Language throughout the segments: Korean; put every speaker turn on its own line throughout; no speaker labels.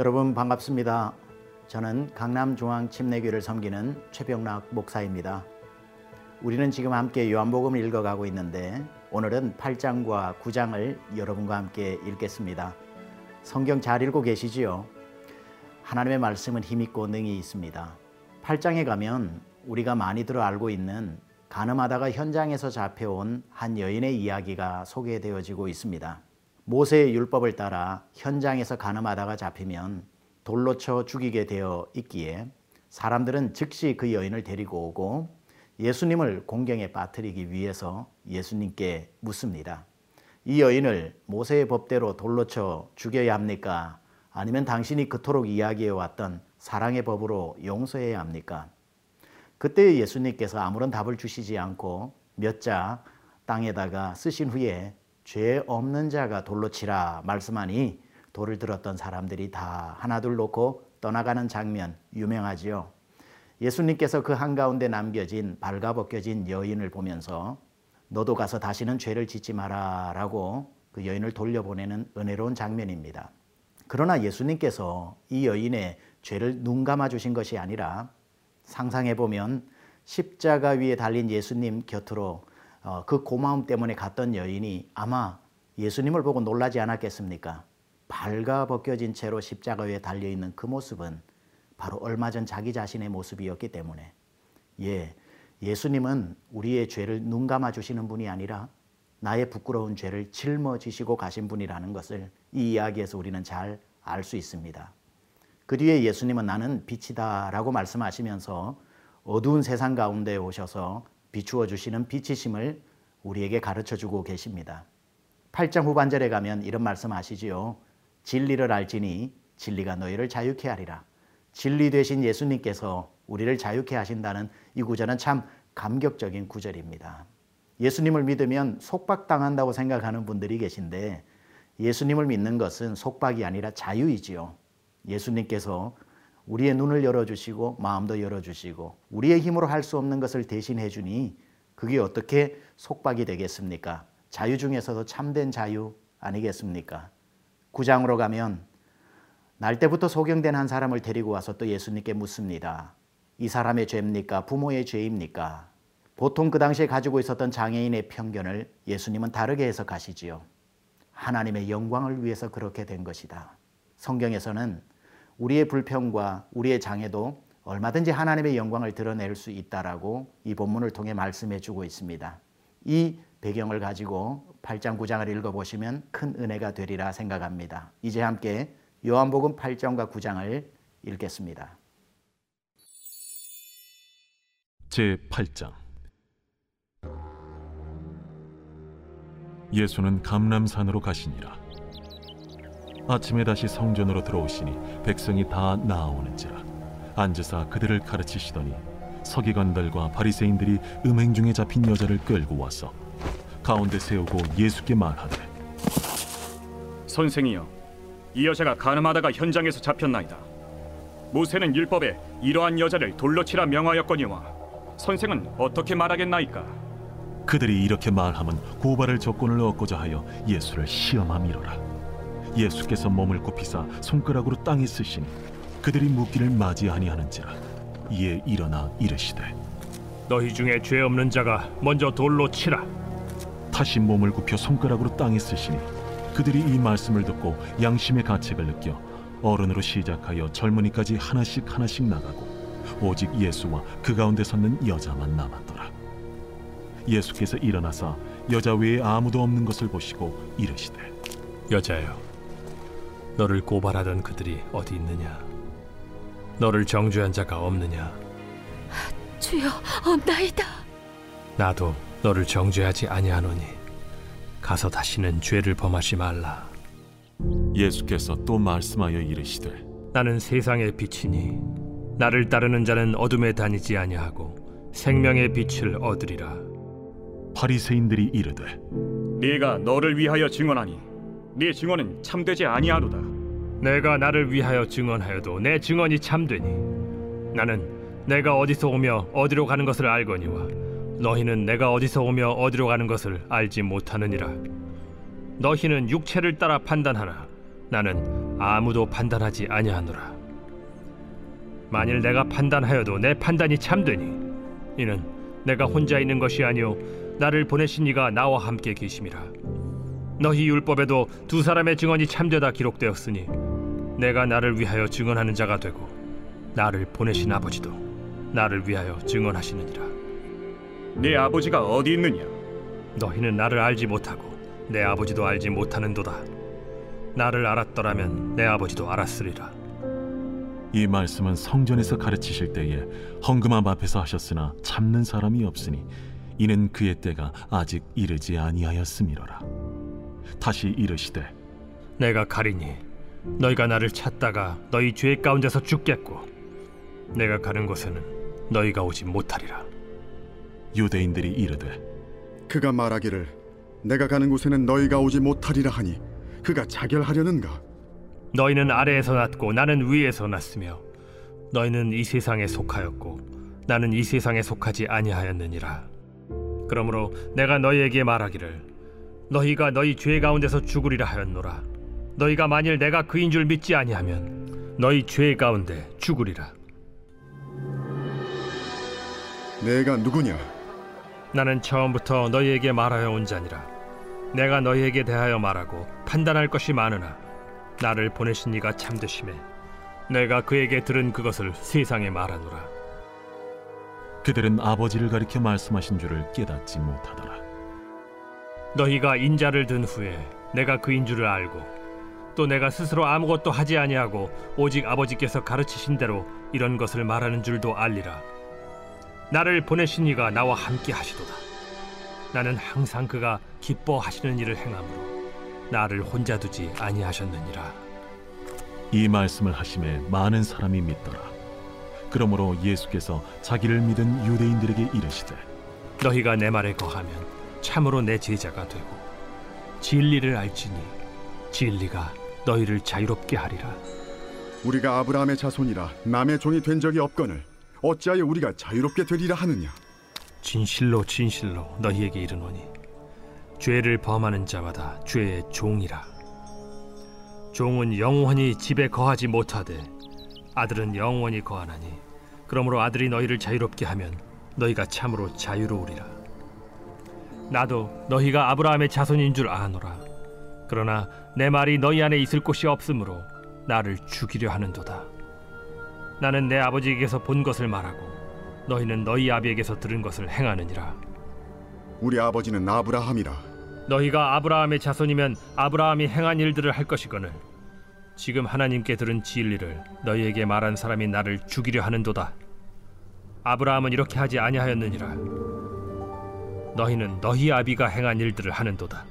여러분 반갑습니다. 저는 강남중앙 침례교를 섬기는 최병락 목사입니다. 우리는 지금 함께 요한복음을 읽어가고 있는데 오늘은 8장과 9장을 여러분과 함께 읽겠습니다. 성경 잘 읽고 계시지요? 하나님의 말씀은 힘있고 능이 있습니다. 8장에 가면 우리가 많이들 알고 있는 가늠하다가 현장에서 잡혀온 한 여인의 이야기가 소개되어지고 있습니다. 모세의 율법을 따라 현장에서 가늠하다가 잡히면 돌로 쳐 죽이게 되어 있기에 사람들은 즉시 그 여인을 데리고 오고 예수님을 공경에 빠뜨리기 위해서 예수님께 묻습니다. 이 여인을 모세의 법대로 돌로 쳐 죽여야 합니까? 아니면 당신이 그토록 이야기해 왔던 사랑의 법으로 용서해야 합니까? 그때 예수님께서 아무런 답을 주시지 않고 몇 자 땅에다가 쓰신 후에 죄 없는 자가 돌로 치라 말씀하니 돌을 들었던 사람들이 다 하나둘 놓고 떠나가는 장면 유명하지요. 예수님께서 그 한가운데 남겨진 발가벗겨진 여인을 보면서 너도 가서 다시는 죄를 짓지 마라 라고 그 여인을 돌려보내는 은혜로운 장면입니다. 그러나 예수님께서 이 여인의 죄를 눈 감아 주신 것이 아니라 상상해 보면 십자가 위에 달린 예수님 곁으로 어, 그 고마움 때문에 갔던 여인이 아마 예수님을 보고 놀라지 않았겠습니까? 발가 벗겨진 채로 십자가 위에 달려 있는 그 모습은 바로 얼마 전 자기 자신의 모습이었기 때문에 예, 예수님은 우리의 죄를 눈 감아 주시는 분이 아니라 나의 부끄러운 죄를 짊어지시고 가신 분이라는 것을 이 이야기에서 우리는 잘 알 수 있습니다. 그 뒤에 예수님은 나는 빛이다라고 말씀하시면서 어두운 세상 가운데 오셔서 비추어 주시는 빛이심을 우리에게 가르쳐 주고 계십니다. 8장 후반절에 가면 이런 말씀 하시지요. 진리를 알지니 진리가 너희를 자유케 하리라. 진리 되신 예수님께서 우리를 자유케 하신다는 이 구절은 참 감격적인 구절입니다. 예수님을 믿으면 속박당한다고 생각하는 분들이 계신데 예수님을 믿는 것은 속박이 아니라 자유이지요. 예수님께서 우리의 눈을 열어주시고 마음도 열어주시고 우리의 힘으로 할 수 없는 것을 대신해 주니 그게 어떻게 속박이 되겠습니까? 자유 중에서도 참된 자유 아니겠습니까? 구장으로 가면 날 때부터 소경된 한 사람을 데리고 와서 또 예수님께 묻습니다. 이 사람의 죄입니까? 부모의 죄입니까? 보통 그 당시에 가지고 있었던 장애인의 편견을 예수님은 다르게 해석하시지요. 하나님의 영광을 위해서 그렇게 된 것이다. 성경에서는 우리의 불평과 우리의 장애도 얼마든지 하나님의 영광을 드러낼 수 있다라고 이 본문을 통해 말씀해 주고 있습니다. 이 배경을 가지고 8장 9장을 읽어 보시면 큰 은혜가 되리라 생각합니다. 이제 함께 요한복음 8장과 9장을 읽겠습니다.
제 8장 예수는 감람산으로 가시니라 아침에 다시 성전으로 들어오시니 백성이 다 나아오는지라. 앉으사 그들을 가르치시더니 서기관들과 바리새인들이 음행 중에 잡힌 여자를 끌고 와서 가운데 세우고 예수께 말하되
선생이여 이 여자가 가늠하다가 현장에서 잡혔나이다. 모세는 율법에 이러한 여자를 돌로 치라 명하였거니와 선생은 어떻게 말하겠나이까?
그들이 이렇게 말하면 고발을 조건을 얻고자 하여 예수를 시험함이로라 예수께서 몸을 굽히사 손가락으로 땅에 쓰시니 그들이 묻기를 맞이하니하는지라 이에 일어나 이르시되
너희 중에 죄 없는 자가 먼저 돌로 치라.
다시 몸을 굽혀 손가락으로 땅에 쓰시니 그들이 이 말씀을 듣고 양심의 가책을 느껴 어른으로 시작하여 젊은이까지 하나씩 하나씩 나가고 오직 예수와 그 가운데 섰는 여자만 남았더라 예수께서 일어나사 여자 외에 아무도 없는 것을 보시고 이르시되
여자여, 너를 고발하던 그들이 어디 있느냐? 너를 정죄한 자가 없느냐?
주여 없나이다
나도 너를 정죄하지 아니하노니 가서 다시는 죄를 범하지 말라.
예수께서 또 말씀하여 이르시되
나는 세상의 빛이니 나를 따르는 자는 어둠에 다니지 아니하고 생명의 빛을 얻으리라.
바리새인들이 이르되
네가 너를 위하여 증언하니 네 증언은 참되지 아니하로다
내가 나를 위하여 증언하여도 내 증언이 참되니 나는 내가 어디서 오며 어디로 가는 것을 알거니와 너희는 내가 어디서 오며 어디로 가는 것을 알지 못하느니라 너희는 육체를 따라 판단하나 나는 아무도 판단하지 아니하노라. 만일 내가 판단하여도 내 판단이 참되니 이는 내가 혼자 있는 것이 아니요 나를 보내신 이가 나와 함께 계심이라. 너희 율법에도 두 사람의 증언이 참되다 기록되었으니 내가 나를 위하여 증언하는 자가 되고 나를 보내신 아버지도 나를 위하여 증언하시느니라.
네 아버지가 어디 있느냐?
너희는 나를 알지 못하고 내 아버지도 알지 못하는도다. 나를 알았더라면 내 아버지도 알았으리라.
이 말씀은 성전에서 가르치실 때에 헌금함 앞에서 하셨으나 참는 사람이 없으니 이는 그의 때가 아직 이르지 아니하였음이로라 다시 이르시되
내가 가리니 너희가 나를 찾다가 너희 죄 가운데서 죽겠고 내가 가는 곳에는 너희가 오지 못하리라.
유대인들이 이르되
그가 말하기를 내가 가는 곳에는 너희가 오지 못하리라 하니 그가 자결하려는가
너희는 아래에서 났고 나는 위에서 났으며 너희는 이 세상에 속하였고 나는 이 세상에 속하지 아니하였느니라 그러므로 내가 너희에게 말하기를 너희가 너희 죄 가운데서 죽으리라 하였노라. 너희가 만일 내가 그인 줄 믿지 아니하면 너희 죄 가운데 죽으리라.
내가 누구냐?
나는 처음부터 너희에게 말하여 온 자니라. 내가 너희에게 대하여 말하고 판단할 것이 많으나 나를 보내신 이가 참되심에 내가 그에게 들은 그것을 세상에 말하노라.
그들은 아버지를 가리켜 말씀하신 줄을 깨닫지 못하더라
너희가 인자를 든 후에 내가 그인 줄을 알고 또 내가 스스로 아무것도 하지 아니하고 오직 아버지께서 가르치신 대로 이런 것을 말하는 줄도 알리라. 나를 보내신 이가 나와 함께 하시도다. 나는 항상 그가 기뻐하시는 일을 행함으로 나를 혼자 두지 아니하셨느니라.
이 말씀을 하심에 많은 사람이 믿더라. 그러므로 예수께서 자기를 믿은 유대인들에게 이르시되
너희가 내 말에 거하면 참으로 내 제자가 되고 진리를 알지니 진리가 너희를 자유롭게 하리라.
우리가 아브라함의 자손이라 남의 종이 된 적이 없거늘 어찌하여 우리가 자유롭게 되리라 하느냐?
진실로 진실로 너희에게 이르노니 죄를 범하는 자마다 죄의 종이라. 종은 영원히 집에 거하지 못하되 아들은 영원히 거하나니 그러므로 아들이 너희를 자유롭게 하면 너희가 참으로 자유로우리라 나도 너희가 아브라함의 자손인 줄 아노라. 그러나 내 말이 너희 안에 있을 곳이 없으므로 나를 죽이려 하는도다. 나는 내 아버지에게서 본 것을 말하고 너희는 너희 아비에게서 들은 것을 행하느니라.
우리 아버지는 아브라함이라.
너희가 아브라함의 자손이면 아브라함이 행한 일들을 할 것이거늘 지금 하나님께 들은 진리를 너희에게 말한 사람이 나를 죽이려 하는도다. 아브라함은 이렇게 하지 아니하였느니라 너희는 너희 아비가 행한 일들을 하는도다.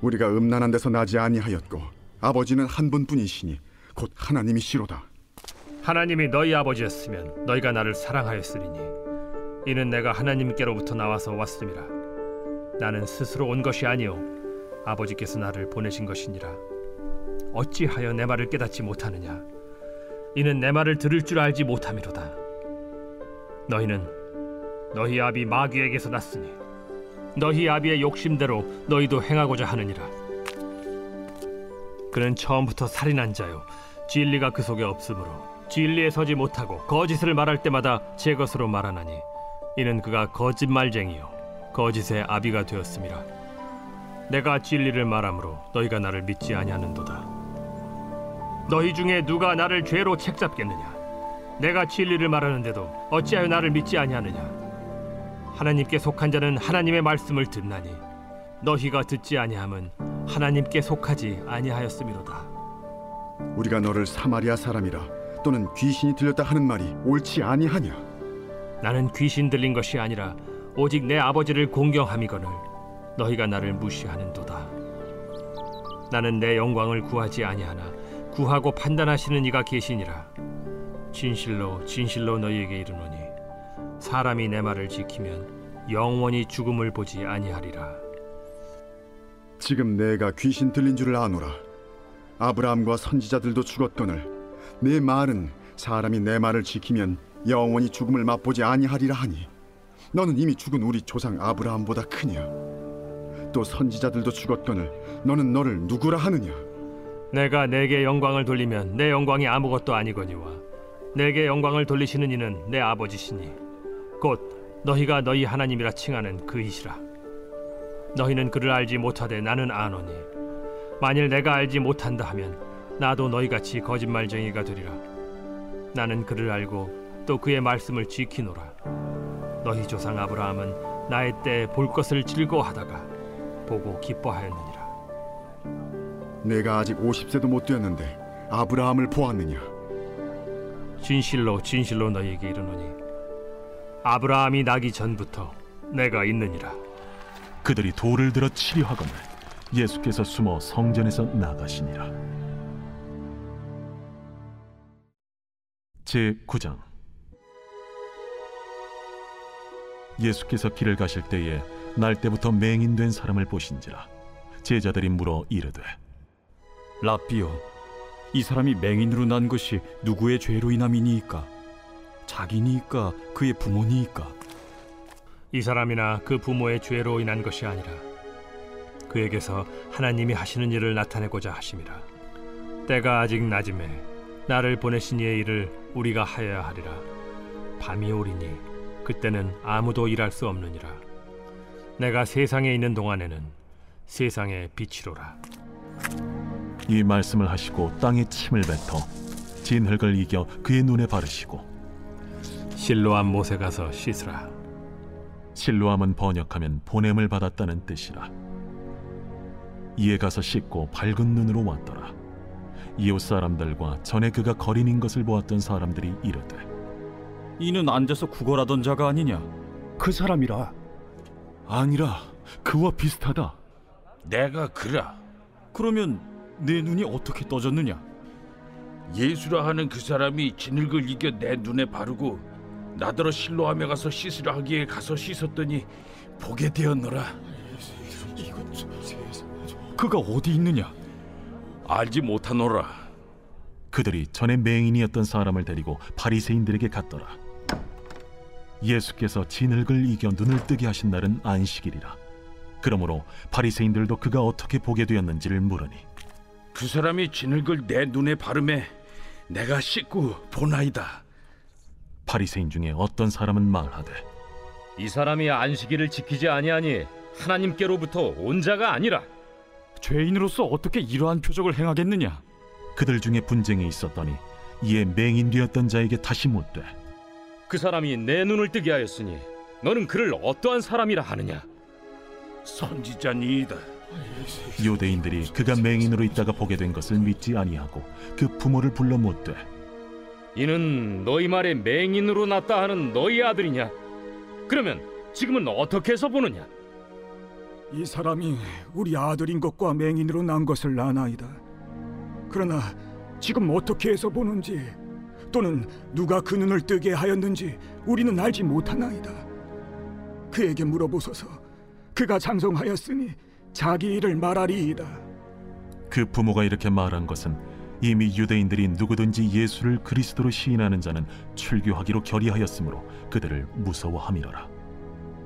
우리가 음란한 데서 나지 아니하였고 아버지는 한 분뿐이시니 곧 하나님이시로다.
하나님이 너희 아버지였으면 너희가 나를 사랑하였으리니 이는 내가 하나님께로부터 나와서 왔음이라. 나는 스스로 온 것이 아니요 아버지께서 나를 보내신 것이니라. 어찌하여 내 말을 깨닫지 못하느냐? 이는 내 말을 들을 줄 알지 못함이로다. 너희는 너희 아비 마귀에게서 났으니 너희 아비의 욕심대로 너희도 행하고자 하느니라. 그는 처음부터 살인한 자요. 진리가 그 속에 없으므로 진리에 서지 못하고 거짓을 말할 때마다 제 것으로 말하나니 이는 그가 거짓말쟁이요. 거짓의 아비가 되었음이라 내가 진리를 말함으로 너희가 나를 믿지 아니하는도다. 너희 중에 누가 나를 죄로 책잡겠느냐? 내가 진리를 말하는데도 어찌하여 나를 믿지 아니하느냐 하나님께 속한 자는 하나님의 말씀을 듣나니 너희가 듣지 아니함은 하나님께 속하지 아니하였음이로다.
우리가 너를 사마리아 사람이라 또는 귀신이 들렸다 하는 말이 옳지 아니하냐?
나는 귀신 들린 것이 아니라 오직 내 아버지를 공경함이거늘 너희가 나를 무시하는도다. 나는 내 영광을 구하지 아니하나 구하고 판단하시는 이가 계시니라. 진실로 진실로 너희에게 이르노니 사람이 내 말을 지키면 영원히 죽음을 보지 아니하리라.
지금 내가 귀신 들린 줄을 아노라. 아브라함과 선지자들도 죽었거늘 내 말은 사람이 내 말을 지키면 영원히 죽음을 맛보지 아니하리라 하니 너는 이미 죽은 우리 조상 아브라함보다 크냐? 또 선지자들도 죽었거늘 너는 너를 누구라 하느냐?
내가 내게 영광을 돌리면 내 영광이 아무것도 아니거니와 내게 영광을 돌리시는 이는 내 아버지시니 곧 너희가 너희 하나님이라 칭하는 그이시라. 너희는 그를 알지 못하되 나는 아노니. 만일 내가 알지 못한다 하면 나도 너희같이 거짓말쟁이가 되리라. 나는 그를 알고 또 그의 말씀을 지키노라. 너희 조상 아브라함은 나의 때볼 것을 즐거워하다가 보고 기뻐하였느니라.
내가 아직 50세도 못 되었는데 아브라함을 보았느냐?
진실로 진실로 너희에게 이르노니 아브라함이 나기 전부터 내가 있느니라.
그들이 돌을 들어 치려 하거늘 예수께서 숨어 성전에서 나가시니라. 제 9장. 예수께서 길을 가실 때에 날 때부터 맹인된 사람을 보신지라. 제자들이 물어 이르되
라삐요, 이 사람이 맹인으로 난 것이 누구의 죄로 인함이니이까? 자기니이까 그의 부모니이까?
이 사람이나 그 부모의 죄로 인한 것이 아니라 그에게서 하나님이 하시는 일을 나타내고자 하심이라. 때가 아직 낮음에 나를 보내신 이의 일을 우리가 하여야 하리라. 밤이 오리니 그때는 아무도 일할 수 없느니라. 내가 세상에 있는 동안에는 세상의 빛이로라.
이 말씀을 하시고 땅에 침을 뱉어 진흙을 이겨 그의 눈에 바르시고
실로암 못에 가서 씻으라.
실로함은 번역하면 보냄을 받았다는 뜻이라. 이에 가서 씻고 밝은 눈으로 왔더라. 이웃 사람들과 전에 그가 거린인 것을 보았던 사람들이 이르되
이는 앉아서 구걸하던 자가 아니냐?
그 사람이라.
아니라 그와 비슷하다.
내가 그라.
그러면 내 눈이 어떻게 떠졌느냐?
예수라 하는 그 사람이 진흙을 이겨 내 눈에 바르고 나더러 실로함에 가서 씻으라 하기에 가서 씻었더니 보게 되었노라.
그가 어디 있느냐?
알지 못하노라.
그들이 전에 맹인이었던 사람을 데리고 바리새인들에게 갔더라. 예수께서 진흙을 이겨 눈을 뜨게 하신 날은 안식일이라. 그러므로 바리새인들도 그가 어떻게 보게 되었는지를 물으니.
그 사람이 진흙을 내 눈에 바르매 내가 씻고 보나이다
바리새인 중에 어떤 사람은 말하되
이 사람이 안식일을 지키지 아니하니 하나님께로부터 온 자가 아니라
죄인으로서 어떻게 이러한 표적을 행하겠느냐?
그들 중에 분쟁이 있었더니 이에 맹인 되었던 자에게 다시 묻되
그 사람이 내 눈을 뜨게 하였으니 너는 그를 어떠한 사람이라 하느냐
선지자니이다
유대인들이 그가 맹인으로 있다가 보게 된 것을 믿지 아니하고 그 부모를 불러 묻되
이는 너희 말에 맹인으로 났다 하는 너희 아들이냐 그러면 지금은 어떻게 해서 보느냐
이 사람이 우리 아들인 것과 맹인으로 난 것을 아나이다. 그러나 지금 어떻게 해서 보는지 또는 누가 그 눈을 뜨게 하였는지 우리는 알지 못하나이다. 그에게 물어보소서. 그가 장성하였으니 자기 일을 말하리이다.
그 부모가 이렇게 말한 것은 이미 유대인들이 누구든지 예수를 그리스도로 시인하는 자는 출교하기로 결의하였으므로 그들을 무서워함이로라.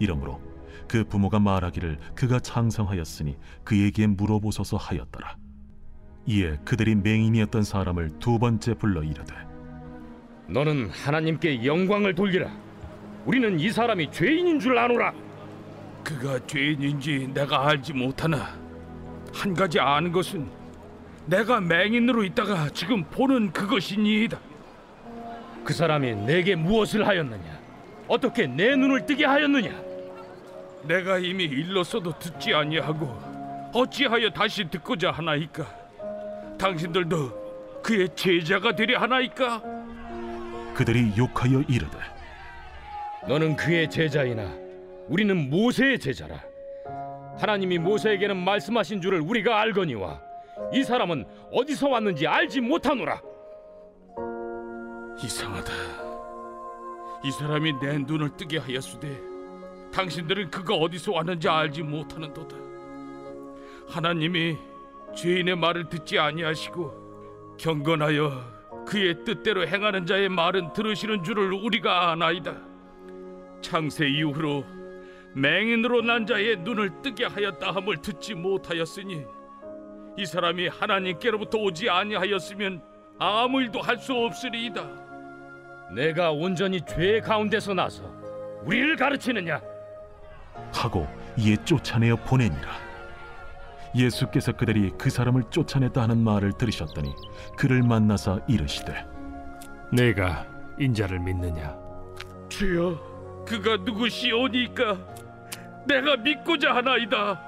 이러므로 그 부모가 말하기를 그가 창성하였으니 그에게 물어보소서 하였더라. 이에 그들이 맹인이었던 사람을 두 번째 불러 이르되
너는 하나님께 영광을 돌리라 우리는 이 사람이 죄인인 줄 아노라
그가 죄인인지 내가 알지 못하나 한 가지 아는 것은 내가 맹인으로 있다가 지금 보는 그것이니이다.
그 사람이 내게 무엇을 하였느냐? 어떻게 내 눈을 뜨게 하였느냐?
내가 이미 일렀어도 듣지 아니하고 어찌하여 다시 듣고자 하나이까? 당신들도 그의 제자가 되려 하나이까?
그들이 욕하여 이르되
너는 그의 제자이나 우리는 모세의 제자라. 하나님이 모세에게는 말씀하신 줄을 우리가 알거니와 이 사람은 어디서 왔는지 알지 못하노라.
이상하다. 이 사람이 내 눈을 뜨게 하였으되 당신들은 그가 어디서 왔는지 알지 못하는도다. 하나님이 죄인의 말을 듣지 아니하시고 경건하여 그의 뜻대로 행하는 자의 말은 들으시는 줄을 우리가 아나이다. 창세 이후로 맹인으로 난 자의 눈을 뜨게 하였다 함을 듣지 못하였으니 이 사람이 하나님께로부터 오지 아니하였으면 아무 일도 할 수 없으리이다.
내가 온전히 죄 가운데서 나서 우리를 가르치느냐?
하고 이에 쫓아내어 보내니라. 예수께서 그들이 그 사람을 쫓아냈다 하는 말을 들으셨더니 그를 만나사 이르시되
내가 인자를 믿느냐?
주여, 그가 누구시오니까 내가 믿고자 하나이다.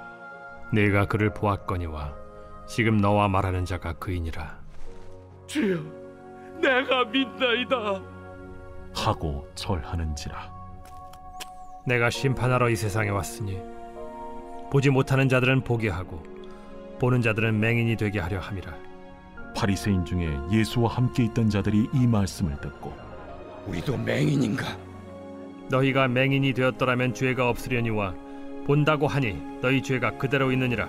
내가 그를 보았거니와 지금 너와 말하는 자가 그이니라.
주여, 내가 믿나이다.
하고 절하는지라.
내가 심판하러 이 세상에 왔으니 보지 못하는 자들은 보게 하고 보는 자들은 맹인이 되게 하려 함이라.
바리새인 중에 예수와 함께 있던 자들이 이 말씀을 듣고
우리도 맹인인가?
너희가 맹인이 되었더라면 죄가 없으려니와 본다고 하니 너희 죄가 그대로 있느니라.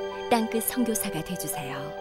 땅끝 선교사가 되주세요.